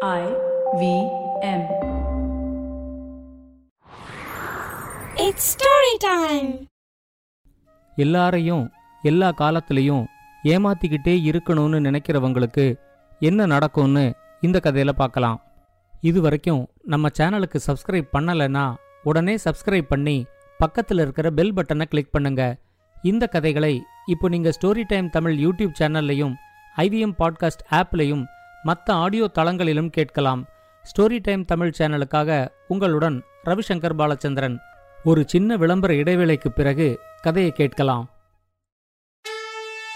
I V M. It's story time. எல்லாரையும் எல்லா காலத்துலேயும் ஏமாத்திக்கிட்டே இருக்கணும்னு நினைக்கிறவங்களுக்கு என்ன நடக்கும்னு இந்த கதையில பார்க்கலாம் இது வரைக்கும் நம்ம சேனலுக்கு சப்ஸ்கிரைப் பண்ணலைன்னா உடனே சப்ஸ்கிரைப் பண்ணி பக்கத்தில் இருக்கிற பெல் பட்டனை கிளிக் பண்ணுங்க இந்த கதைகளை இப்போ நீங்கள் ஸ்டோரி டைம் தமிழ் யூடியூப் சேனல்லையும் ஐவிஎம் பாட்காஸ்ட் ஆப்லையும் மற்ற ஆடியோ தளங்களிலும் கேட்கலாம். ஸ்டோரி டைம் தமிழ் சேனலுக்காக உங்களுடன் ரவிசங்கர் பாலச்சந்திரன். ஒரு சின்ன விளம்பர இடைவேளைக்கு பிறகு கதையை கேட்கலாம்.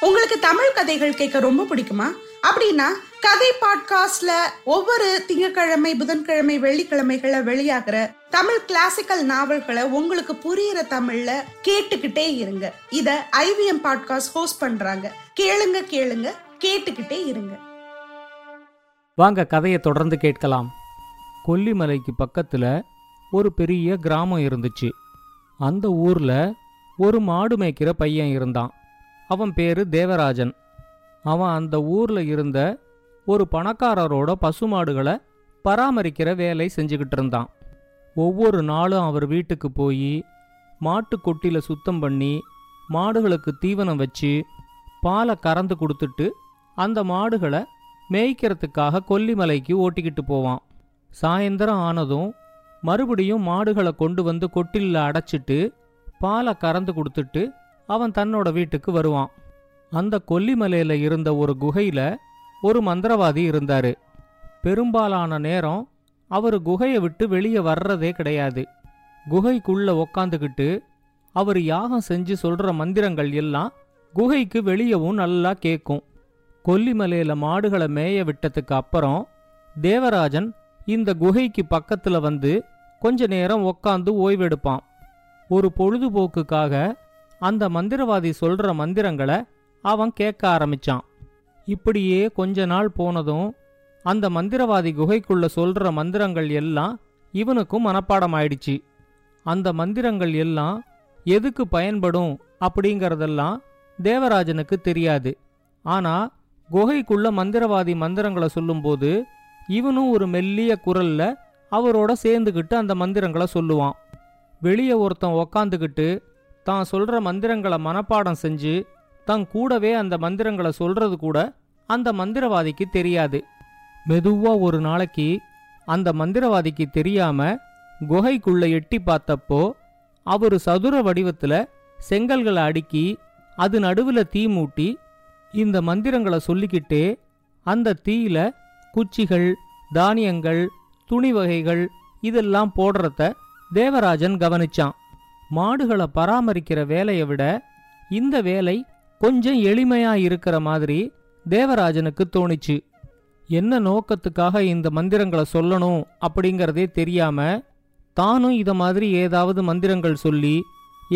உங்களுக்கு தமிழ் கதைகள் கேட்க ரொம்ப பிடிக்குமா? அப்படின்னா கதை பாட்காஸ்ட்ல ஒவ்வொரு திங்கட்கிழமை புதன்கிழமை வெள்ளிக்கிழமைகள வெளியாகிற தமிழ் கிளாசிக்கல் நாவல்களை உங்களுக்கு புரியுற தமிழ்ல கேட்டுக்கிட்டே இருங்க. இத ஐவிஎம் பாட்காஸ்ட் ஹோஸ்ட் பண்றாங்க. கேளுங்க கேளுங்க கேட்டுக்கிட்டே இருங்க. வாங்க கதையை தொடர்ந்து கேட்கலாம். கொல்லிமலைக்கு பக்கத்தில் ஒரு பெரிய கிராமம் இருந்துச்சு. அந்த ஊரில் ஒரு மாடு மேய்க்கிற பையன் இருந்தான். அவன் பேரு தேவராஜன். அவன் அந்த ஊரில் இருந்த ஒரு பணக்காரரோட பசுமாடுகளை பராமரிக்கிற வேலை செஞ்சுக்கிட்டு இருந்தான். ஒவ்வொரு நாளும் அவர் வீட்டுக்கு போய் மாட்டு கொட்டில சுத்தம் பண்ணி மாடுகளுக்கு தீவனம் வச்சு பாலை கறந்து கொடுத்துட்டு அந்த மாடுகளை மேய்க்கிறதுக்காக கொல்லிமலைக்கு ஓட்டிக்கிட்டு போவான். சாயந்தரம் ஆனதும் மறுபடியும் மாடுகளை கொண்டு வந்து கொட்டிலில் அடைச்சிட்டு பாலை கறந்து கொடுத்துட்டு அவன் தன்னோட வீட்டுக்கு வருவான். அந்த கொல்லிமலையில இருந்த ஒரு குகையில ஒரு மந்திரவாதி இருந்தாரு. பெரும்பாலான நேரம் அவர் குகையை விட்டு வெளியே வர்றதே கிடையாது. குகைக்குள்ள உக்காந்துக்கிட்டு அவர் யாகம் செஞ்சு சொல்ற மந்திரங்கள் எல்லாம் குகைக்கு வெளியவும் நல்லா கேட்கும் கொல்லிமலையில மாடுகளை மேய விட்டதுக்கு அப்புறம் தேவராஜன் இந்த குகைக்கு பக்கத்துல வந்து கொஞ்ச நேரம் உக்காந்து ஓய்வெடுப்பான். ஒரு பொழுதுபோக்குக்காக அந்த மந்திரவாதி சொல்ற மந்திரங்களை அவன் கேட்க ஆரம்பிச்சான். இப்படியே கொஞ்ச நாள் போனதும் அந்த மந்திரவாதி குகைக்குள்ள சொல்ற மந்திரங்கள் எல்லாம் இவனுக்கும் மனப்பாடம் ஆயிடுச்சு அந்த மந்திரங்கள் எல்லாம் எதுக்கு பயன்படும் அப்படிங்கறதெல்லாம் தேவராஜனுக்கு தெரியாது. ஆனா குகைக்குள்ள மந்திரவாதி மந்திரங்களை சொல்லும்போது இவனும் ஒரு மெல்லிய குரல்ல அவரோட சேர்ந்துக்கிட்டு அந்த மந்திரங்களை சொல்லுவான். வெளியே ஒருத்தன் உக்காந்துக்கிட்டு தான் சொல்ற மந்திரங்களை மனப்பாடம் செஞ்சு தன் கூடவே அந்த மந்திரங்களை சொல்றது கூட அந்த மந்திரவாதிக்கு தெரியாது. மெதுவா ஒரு நாளைக்கு அந்த மந்திரவாதிக்கு தெரியாம குகைக்குள்ள எட்டி பார்த்தப்போ அவர் சதுர வடிவத்துல செங்கல்களை அடுக்கி அது நடுவுல தீ மூட்டி இந்த மந்திரங்களை சொல்லிக்கிட்டே அந்த தீயில குச்சிகள் தானியங்கள் துணி வகைகள் இதெல்லாம் போடுறத தேவராஜன் கவனிச்சான். மாடுகளை பராமரிக்கிற வேலையை விட இந்த வேலை கொஞ்சம் எளிமையா இருக்கிற மாதிரி தேவராஜனுக்கு தோணிச்சு. என்ன நோக்கத்துக்காக இந்த மந்திரங்களை சொல்லணும் அப்படிங்கறதே தெரியாம தானும் இத மாதிரி ஏதாவது மந்திரங்கள் சொல்லி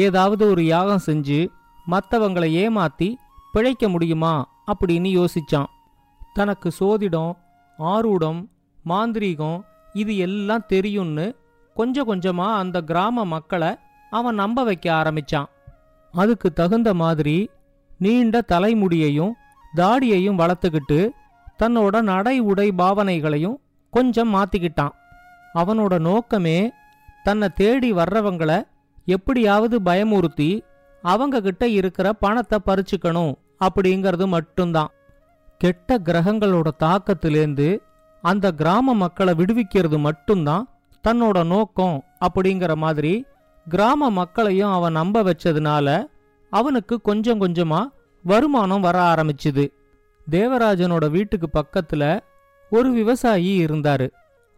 ஏதாவது ஒரு யாகம் செஞ்சு மற்றவங்களை ஏமாத்தி பிழைக்க முடியுமா அப்படின்னு யோசிச்சான். தனக்கு சோதிடம் ஆரூடம் மாந்திரீகம் இது எல்லாம் தெரியும்னு கொஞ்சம் கொஞ்சமா அந்த கிராம மக்களை அவன் நம்ப வைக்க ஆரம்பிச்சான். அதுக்கு தகுந்த மாதிரி நீண்ட தலைமுடியையும் தாடியையும் வளர்த்துக்கிட்டு தன்னோட நடை உடை பாவனைகளையும் கொஞ்சம் மாத்திக்கிட்டான். அவனோட நோக்கமே தன்னை தேடி வர்றவங்கள எப்படியாவது பயமுறுத்தி அவங்க கிட்ட இருக்கிற பணத்தை பறிச்சுக்கணும் அப்படிங்கிறது மட்டும்தான். கெட்ட கிரகங்களோட தாக்கத்திலேந்து அந்த கிராம மக்களை விடுவிக்கிறது மட்டும்தான் தன்னோட நோக்கம் அப்படிங்கிற மாதிரி கிராம மக்களையும் அவன் நம்ப வச்சதுனால அவனுக்கு கொஞ்சம் கொஞ்சமா வருமானம் வர ஆரம்பிச்சுது. தேவராஜனோட வீட்டுக்கு பக்கத்துல ஒரு விவசாயி இருந்தாரு.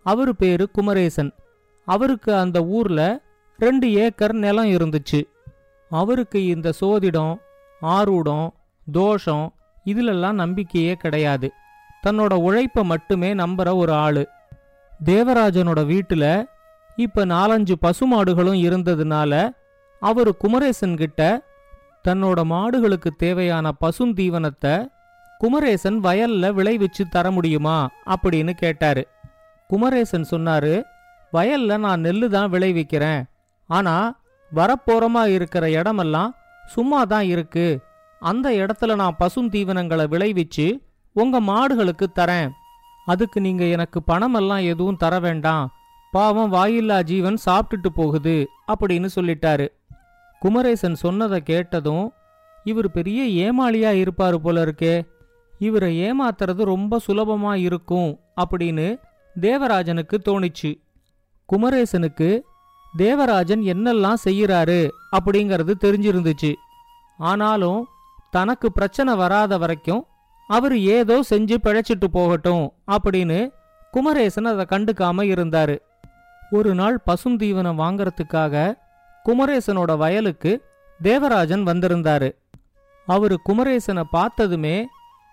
அவரு பேரு குமரேசன். அவருக்கு அந்த ஊர்ல ரெண்டு ஏக்கர் நிலம் இருந்துச்சு. அவருக்கு இந்த சோதிடம் ஆரூடம் தோஷம் இதிலெல்லாம் நம்பிக்கையே கிடையாது. தன்னோட உழைப்ப மட்டுமே நம்புற ஒரு ஆளு. தேவராஜனோட வீட்டுல இப்ப நாலஞ்சு பசுமாடுகளும் இருந்ததுனால அவரு குமரேசன் கிட்ட தன்னோட மாடுகளுக்கு தேவையான பசுந்தீவனத்தை குமரேசன் வயல்ல விளைவிச்சு தர முடியுமா? அப்படின்னு கேட்டாரு. குமரேசன் சொன்னாரு வயல்ல நான் நெல்லு தான் விளைவிக்கிறேன். ஆனா வரப்போறமா இருக்கிற இடமெல்லாம் சும்மா தான் இருக்கு. அந்த இடத்துல நான் பசுந்தீவனங்களை விளைவிச்சு உங்க மாடுகளுக்கு தரேன். அதுக்கு நீங்க எனக்கு பணமெல்லாம் எதுவும் தர வேண்டாம். பாவம் வாயில்லா ஜீவன் சாப்பிட்டுட்டு போகுது அப்படின்னு சொல்லிட்டாரு. குமரேசன் சொன்னதை கேட்டதும் இவர் பெரிய ஏமாளியா இருப்பாரு போல இருக்கே. இவரை ஏமாத்துறது ரொம்ப சுலபமா இருக்கும் அப்படின்னு தேவராஜனுக்கு தோணிச்சு. குமரேசனுக்கு தேவராஜன் என்னெல்லாம் செய்யறாரு அப்படிங்கிறது தெரிஞ்சிருந்துச்சு. ஆனாலும் தனக்கு பிரச்சனை வராத வரைக்கும் அவர் ஏதோ செஞ்சு பிழைச்சிட்டு போகட்டும் அப்படின்னு குமரேசன் அதை கண்டுக்காம இருந்தாரு. ஒரு நாள் பசுந்தீவனம் வாங்கறதுக்காக குமரேசனோட வயலுக்கு தேவராஜன் வந்திருந்தாரு. அவரு குமரேசனை பார்த்ததுமே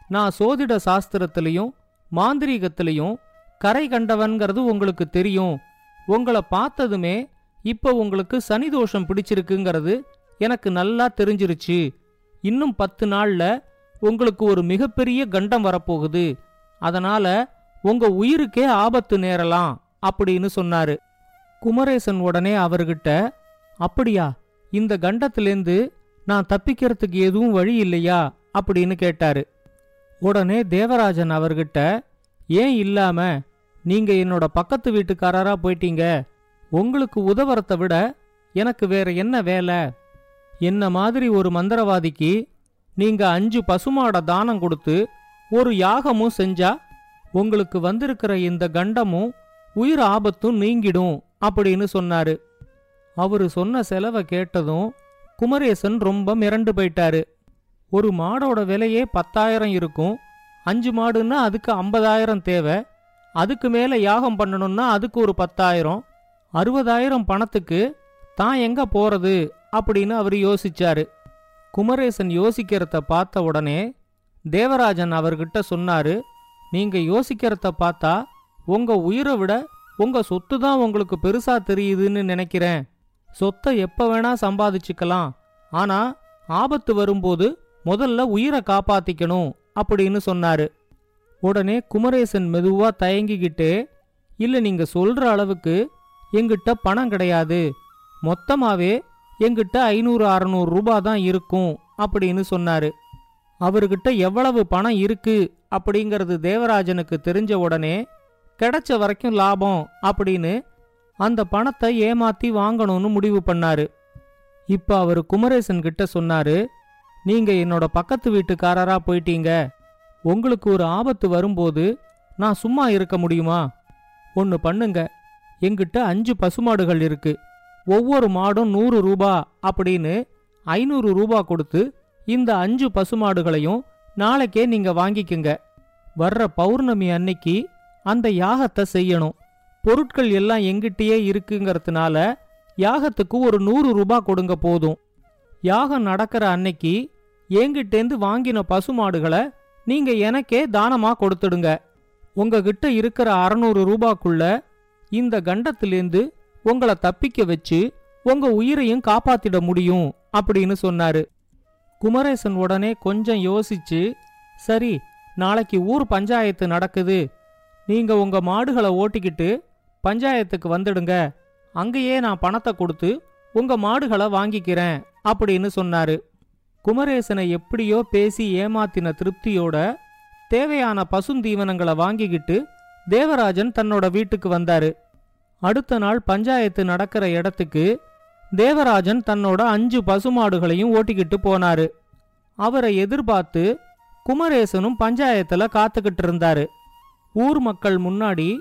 நான் சோதிட சாஸ்திரத்திலையும் மாந்திரீகத்திலையும் கரை கண்டவன்கிறது உங்களுக்கு தெரியும். உங்களை பார்த்ததுமே இப்போ உங்களுக்கு சனி தோஷம் பிடிச்சிருக்குங்கிறது எனக்கு நல்லா தெரிஞ்சிருச்சு. இன்னும் பத்து நாள்ல உங்களுக்கு ஒரு மிகப்பெரிய கண்டம் வரப்போகுது. அதனால உங்க உயிருக்கே ஆபத்து நேரலாம் அப்படின்னு சொன்னாரு. குமரேசன் உடனே அவர்கிட்ட அப்படியா இந்த கண்டத்திலேந்து நான் தப்பிக்கிறதுக்கு எதுவும் வழி இல்லையா? அப்படின்னு கேட்டாரு. உடனே தேவராஜன் அவர்கிட்ட ஏன் இல்லாம நீங்க என்னோட பக்கத்து வீட்டுக்காரரா போயிட்டீங்க? உங்களுக்கு உதவறத விட எனக்கு வேற என்ன வேலை? என்ன மாதிரி ஒரு மந்திரவாதிக்கு நீங்க அஞ்சு பசுமாட தானம் கொடுத்து ஒரு யாகமும் செஞ்சா உங்களுக்கு வந்திருக்கிற இந்த கண்டமும் உயிர் ஆபத்தும் நீங்கிடும் அப்படின்னு சொன்னாரு. அவரு சொன்ன செலவை கேட்டதும் குமரேசன் ரொம்ப மிரண்டு போயிட்டாரு. ஒரு மாடோட விலையே பத்தாயிரம் இருக்கும். அஞ்சு மாடுன்னா அதுக்கு ஐம்பதாயிரம் தேவை. அதுக்கு மேல யாகம் பண்ணணும்னா அதுக்கு ஒரு பத்தாயிரம். அறுபதாயிரம் பணத்துக்கு தான் எங்க போறது அப்படின்னு அவர் யோசிச்சாரு. குமரேசன் யோசிக்கிறத பார்த்த உடனே தேவராஜன் அவர்கிட்ட சொன்னாரு நீங்க யோசிக்கிறத பார்த்தா உங்க உயிரை விட உங்க சொத்து தான் உங்களுக்கு பெருசா தெரியுதுன்னு நினைக்கிறேன். சொத்தை எப்ப வேணா சம்பாதிச்சுக்கலாம். ஆனா ஆபத்து வரும்போது முதல்ல உயிரை காப்பாத்திக்கணும் அப்படின்னு சொன்னாரு. உடனே குமரேசன் மெதுவா தயங்கிக்கிட்டே இல்ல நீங்க சொல்ற அளவுக்கு எங்கிட்ட பணம் கிடையாது. மொத்தமாவே எங்கிட்ட ஐநூறு அறநூறு ரூபா தான் இருக்கும் அப்படின்னு சொன்னாரு. அவர்கிட்ட எவ்வளவு பணம் இருக்கு? அப்படிங்கிறது தேவராஜனுக்கு தெரிஞ்ச உடனே கிடைச்ச வரைக்கும் லாபம் அப்படின்னு அந்த பணத்தை ஏமாத்தி வாங்கணும்னு முடிவு பண்ணாரு. இப்ப அவர் குமரேசன் கிட்ட சொன்னாரு நீங்க என்னோட பக்கத்து வீட்டுக்காரரா போயிட்டீங்க. உங்களுக்கு ஒரு ஆபத்து வரும்போது நான் சும்மா இருக்க முடியுமா? ஒன்னு பண்ணுங்க. எங்கிட்ட அஞ்சு பசுமாடுகள் இருக்கு. ஒவ்வொரு மாடும் நூறு ரூபா அப்படின்னு ஐநூறு ரூபா கொடுத்து இந்த அஞ்சு பசுமாடுகளையும் நாளைக்கே நீங்க வாங்கிக்குங்க. வர்ற பௌர்ணமி அன்னைக்கு அந்த யாகத்தை செய்யணும். பொருட்கள் எல்லாம் எங்கிட்டயே இருக்குங்கிறதுனால யாகத்துக்கு ஒரு நூறு ரூபா கொடுங்க போதும். யாகம் நடக்கிற அன்னைக்கு என்கிட்டேந்து வாங்கின பசுமாடுகளை நீங்க எனக்கே தானமா கொடுத்துடுங்க. உங்ககிட்ட இருக்கிற அறநூறு ரூபாக்குள்ள இந்த கண்டத்திலேந்து உங்களை தப்பிக்க வச்சு உங்க உயிரையும் காப்பாத்திட முடியும் அப்படின்னு சொன்னாரு. குமரேசன் உடனே கொஞ்சம் யோசிச்சு சரி நாளைக்கு ஊர் பஞ்சாயத்து நடக்குது. நீங்க உங்க மாடுகளை ஓட்டிக்கிட்டு பஞ்சாயத்துக்கு வந்துடுங்க. அங்கேயே நான் பணத்தை கொடுத்து உங்க மாடுகளை வாங்கிக்கிறேன் அப்படின்னு சொன்னாரு. குமரேசனை எப்படியோ பேசி ஏமாத்தின திருப்தியோட தேவையான பசுந்தீவனங்களை வாங்கிக்கிட்டு தேவராஜன் தன்னோட வீட்டுக்கு வந்தாரு. அடுத்த நாள் பஞ்சாயத்து நடக்கிற இடத்துக்கு தேவராஜன் தன்னோட அஞ்சு பசுமாடுகளையும் ஓட்டிக்கிட்டு போனாரு. அவரை எதிர்பார்த்து குமரேசனும் பஞ்சாயத்துல காத்துக்கிட்டு இருந்தாரு. ஊர் மக்கள் முன்னாடி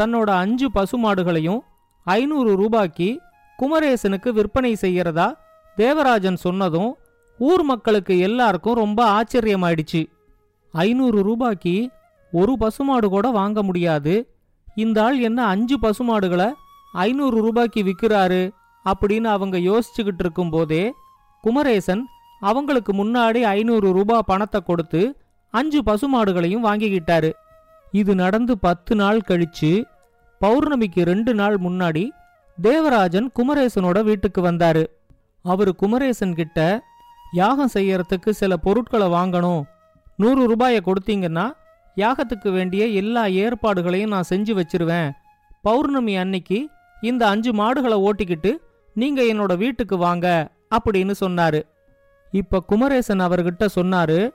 தன்னோட அஞ்சு பசுமாடுகளையும் ஐநூறு ரூபாய்க்கு குமரேசனுக்கு விற்பனை செய்யறதா தேவராஜன் சொன்னதும் ஊர் மக்களுக்கு எல்லாருக்கும் ரொம்ப ஆச்சரியமாயிடுச்சு. ஐநூறு ரூபாய்க்கு ஒரு பசுமாடு கூட வாங்க முடியாது. இந்த ஆள் என்ன அஞ்சு பசுமாடுகளை ஐநூறு ரூபாய்க்கு விற்கிறாரு அப்படின்னு அவங்க யோசிச்சுக்கிட்டு இருக்கும்போதே குமரேசன் அவங்களுக்கு முன்னாடி ஐநூறு ரூபாய் பணத்தை கொடுத்து அஞ்சு பசுமாடுகளையும் வாங்கிக்கிட்டாரு. இது நடந்து பத்து நாள் கழிச்சு பௌர்ணமிக்கு ரெண்டு நாள் முன்னாடி தேவராஜன் குமரேசனோட வீட்டுக்கு வந்தாரு. அவரு குமரேசன் கிட்ட யாகம் செய்யறதுக்கு சில பொருட்களை வாங்கணும். நூறு ரூபாயை கொடுத்தீங்கன்னா யாகத்துக்கு வேண்டிய எல்லா ஏற்பாடுகளையும் நான் செஞ்சு வச்சிருவேன். பௌர்ணமி அன்னைக்கு இந்த அஞ்சு மாடுகளை ஓட்டிக்கிட்டு நீங்க என்னோட வீட்டுக்கு வாங்க அப்படின்னு சொன்னாரு. இப்ப குமரேசன் அவர்கிட்ட சொன்னாரு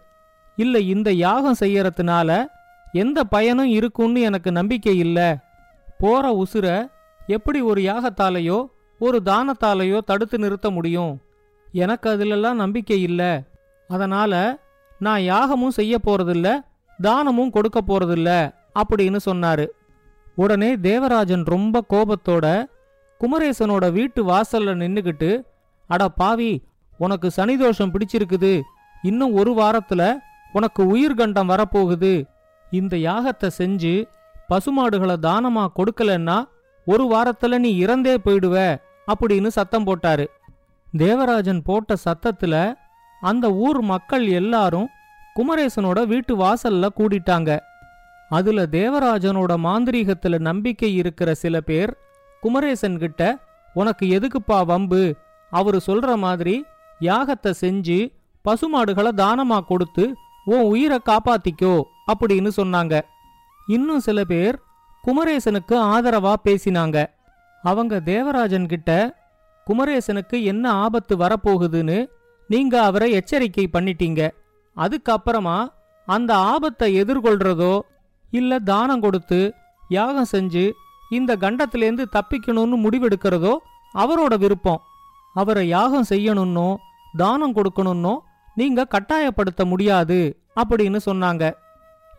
இல்ல இந்த யாகம் செய்யறதுனால எந்த பயனும் இருக்கும்னு எனக்கு நம்பிக்கை இல்ல. போற உசுர எப்படி ஒரு யாகத்தாலேயோ ஒரு தானத்தாலேயோ தடுத்து நிறுத்த முடியும்? எனக்கு அதிலெல்லாம் நம்பிக்கை இல்ல. அதனால நான் யாகமும் செய்ய போறதில்ல. தானமும் கொடுக்க போறதில்ல அப்படின்னு சொன்னாரு. உடனே தேவராஜன் ரொம்ப கோபத்தோட குமரேசனோட வீட்டு வாசல்ல நின்னுக்கிட்டு அட பாவி உனக்கு சனிதோஷம் பிடிச்சிருக்குது. இன்னும் ஒரு வாரத்துல உனக்கு உயிர்கண்டம் வரப்போகுது. இந்த யாகத்தை செஞ்சு பசுமாடுகளை தானமா கொடுக்கலன்னா ஒரு வாரத்துல நீ இறந்தே போயிடுவ அப்படின்னு சத்தம் போட்டாரு. தேவராஜன் போட்ட சத்தத்துல அந்த ஊர் மக்கள் எல்லாரும் குமரேசனோட வீட்டு வாசல்ல கூடிட்டாங்க. அதுல தேவராஜனோட மாந்திரீகத்துல நம்பிக்கை இருக்கிற சில பேர் குமரேசன் கிட்ட உனக்கு எதுக்குப்பா வம்பு? அவரு சொல்ற மாதிரி யாகத்தை செஞ்சு பசுமாடுகளை தானமா கொடுத்து உன் உயிரை காப்பாத்திக்கோ அப்படின்னு சொன்னாங்க. இன்னும் சில பேர் குமரேசனுக்கு ஆதரவா பேசினாங்க. அவங்க தேவராஜன் கிட்ட குமரேசனுக்கு என்ன ஆபத்து வரப்போகுதுன்னு நீங்க அவரை எச்சரிக்கை பண்ணிட்டீங்க. அதுக்கப்புறமா அந்த ஆபத்தை எதிர்கொள்றதோ இல்ல தானம் கொடுத்து யாகம் செஞ்சு இந்த கண்டத்திலேருந்து தப்பிக்கணும்னு முடிவெடுக்கிறதோ அவரோட விருப்பம். அவரை யாகம் செய்யணும்னோ தானம் கொடுக்கணும்னோ நீங்க கட்டாயப்படுத்த முடியாது அப்படின்னு சொன்னாங்க.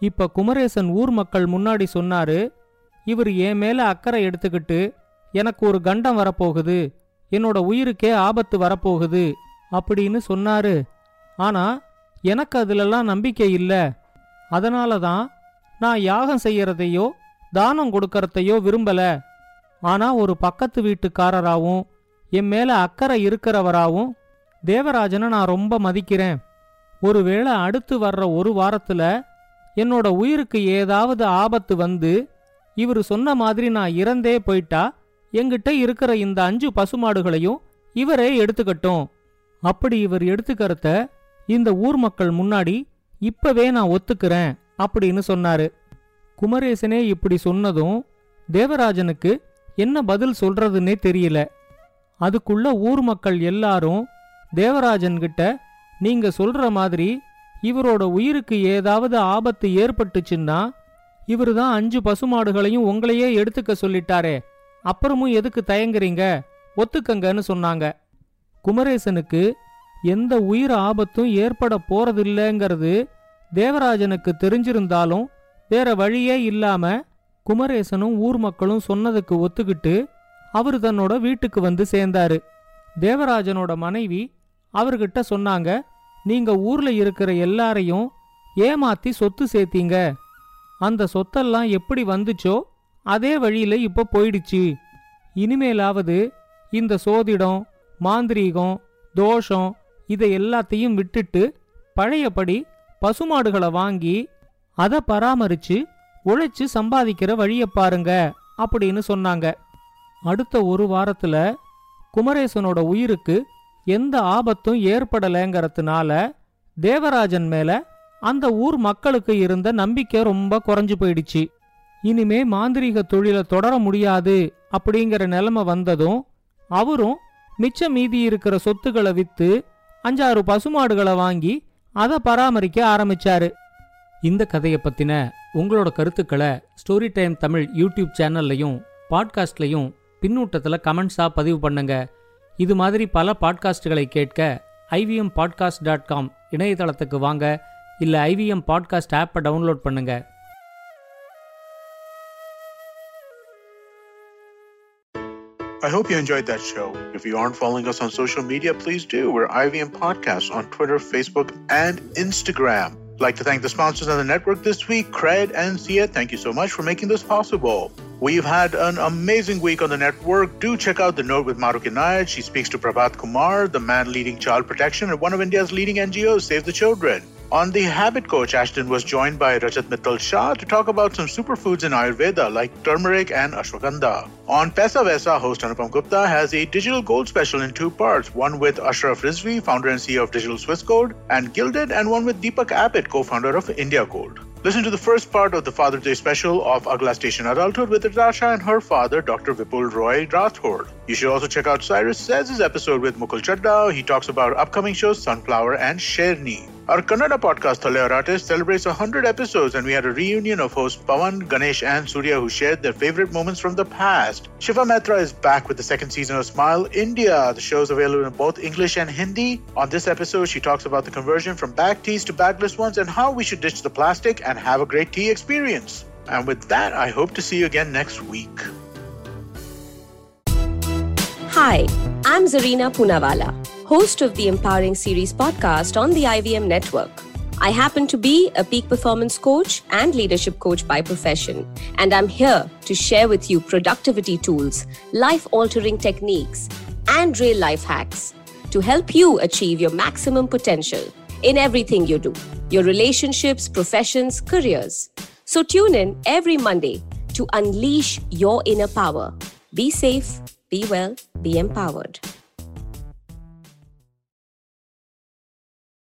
இப்ப குமரேசன் ஊர் மக்கள் முன்னாடி சொன்னாரு இவர் என் மேல அக்கறை எடுத்துக்கிட்டு எனக்கு ஒரு கண்டம் வரப்போகுது என்னோட உயிருக்கே ஆபத்து வரப்போகுது அப்படின்னு சொன்னாரு. ஆனா எனக்கு அதுலெல்லாம் நம்பிக்கை இல்லை. அதனால தான் நான் யாகம் செய்யறதையோ தானம் கொடுக்கறதையோ விரும்பல. ஆனா ஒரு பக்கத்து வீட்டுக்காரராகவும் என் மேல அக்கறை இருக்கிறவராவும் தேவராஜனை நான் ரொம்ப மதிக்கிறேன். ஒருவேளை அடுத்து வர்ற ஒரு வாரத்துல என்னோட உயிருக்கு ஏதாவது ஆபத்து வந்து இவர் சொன்ன மாதிரி நான் இறந்தே போயிட்டா எங்கிட்ட இருக்கிற இந்த அஞ்சு பசுமாடுகளையும் இவரே எடுத்துக்கட்டும். அப்படி இவர் எடுத்துக்கறத இந்த ஊர் மக்கள் முன்னாடி இப்பவே நான் ஒத்துக்கிறேன் அப்படின்னு சொன்னாரு. குமரேசனே இப்படி சொன்னதும் தேவராஜனுக்கு என்ன பதில் சொல்றதுன்னே தெரியல. அதுக்குள்ள ஊர் மக்கள் எல்லாரும் தேவராஜன்கிட்ட நீங்க சொல்ற மாதிரி இவரோட உயிருக்கு ஏதாவது ஆபத்து ஏற்பட்டுச்சுன்னா இவரு தான் அஞ்சு பசுமாடுகளையும் உங்களையே எடுத்துக்க சொல்லிட்டாரே. அப்புறமும் எதுக்கு தயங்குறீங்க? ஒத்துக்கங்கன்னு சொன்னாங்க. குமரேசனுக்கு எந்த உயிர் ஆபத்தும் ஏற்பட போறதில்லைங்கிறது தேவராஜனுக்கு தெரிஞ்சிருந்தாலும் வேற வழியே இல்லாம குமரேசனும் ஊர் மக்களும் சொன்னதுக்கு ஒத்துக்கிட்டு அவர் தன்னோட வீட்டுக்கு வந்து சேர்ந்தாரு. தேவராஜனோட மனைவி அவர்கிட்ட சொன்னாங்க நீங்க ஊர்ல இருக்கிற எல்லாரையும் ஏமாத்தி சொத்து சேர்த்தீங்க. அந்த சொத்தெல்லாம் எப்படி வந்துச்சோ அதே வழியில இப்ப போயிடுச்சு. இனிமேலாவது இந்த சோதிடம் மாந்திரீகம் தோஷம் இதை எல்லாத்தையும் விட்டுட்டு பழையபடி பசுமாடுகளை வாங்கி அதை பராமரிச்சு உழைச்சு சம்பாதிக்கிற வழிய பாருங்க அப்படின்னு சொன்னாங்க. அடுத்த ஒரு வாரத்துல குமரேசனோட உயிருக்கு எந்த ஆபத்தும் ஏற்படலைங்கிறதுனால தேவராஜன் மேல அந்த ஊர் மக்களுக்கு இருந்த நம்பிக்கை ரொம்ப குறைஞ்சு போயிடுச்சு. இனிமே மாந்திரீக தொழிலை தொடர முடியாது அப்படிங்கிற நிலைமை வந்ததும் அவரும் மிச்ச மீதி இருக்கிற சொத்துக்களை வித்து அஞ்சாறு பசுமாடுகளை வாங்கி அதை பராமரிக்க ஆரம்பிச்சாரு. இந்த கதையை பத்தின உங்களோட கருத்துக்களை ஸ்டோரி டைம் தமிழ் யூடியூப் சேனல்லையும் பாட்காஸ்ட்லையும் பின்னூட்டத்தில் கமெண்ட்ஸாக பதிவு பண்ணுங்க. இது மாதிரி பல பாட்காஸ்டுகளை கேட்க ஐவிஎம் பாட்காஸ்ட் டாட் காம் இணையதளத்துக்கு வாங்க. இல்லை ஐவிஎம் பாட்காஸ்ட் ஆப்பை டவுன்லோட் பண்ணுங்கள் I hope you enjoyed that show. If you aren't following us on social media, please do. We're IVM Podcasts on Twitter, Facebook, and Instagram. I'd like to thank the sponsors on the network this week, Cred and Sia. Thank you so much for making this possible. We've had an amazing week on the network. Do check out the note with Maru Inayat. She speaks to Prabhat Kumar, the man leading child protection at one of India's leading NGOs, Save the Children. On the Habit Coach, Ashton was joined by Rajat Mittal Shah to talk about some superfoods in Ayurveda like turmeric and ashwagandha. On Pesa Vesa, host Anupam Gupta has a digital gold special in two parts one with Ashraf Rizvi, founder and CEO of Digital Swiss Code, and Gilded, and one with Deepak Abbott, co founder of India Gold. Listen to the first part of the Father's Day special of Agla Station Adulthood with Natasha and her father, Dr. Vipul Roy Rathod. You should also check out Cyrus Says' episode with Mukul Chadda. He talks about upcoming shows Sunflower and Sherni. Our Kannada podcast, Thale Arate, celebrates 100 episodes, and we had a reunion of hosts Pawan, Ganesh, and Surya who shared their favorite moments from the past. Shiva Mehta is back with the second season of Smile India. The show is available in both English and Hindi. On this episode, she talks about the conversion from bag teas to bagless ones and how we should ditch the plastic and have a great tea experience. And with that, I hope to see you again next week. Hi, I'm Zarina Punawala, host of the Empowering Series podcast on the IVM network. I happen to be a peak performance coach and leadership coach by profession, and I'm here to share with you productivity tools, life altering techniques, and real life hacks to help you achieve your maximum potential in everything you do your relationships, professions, careers. So tune in every Monday to unleash your inner power. Be safe, be well, be empowered.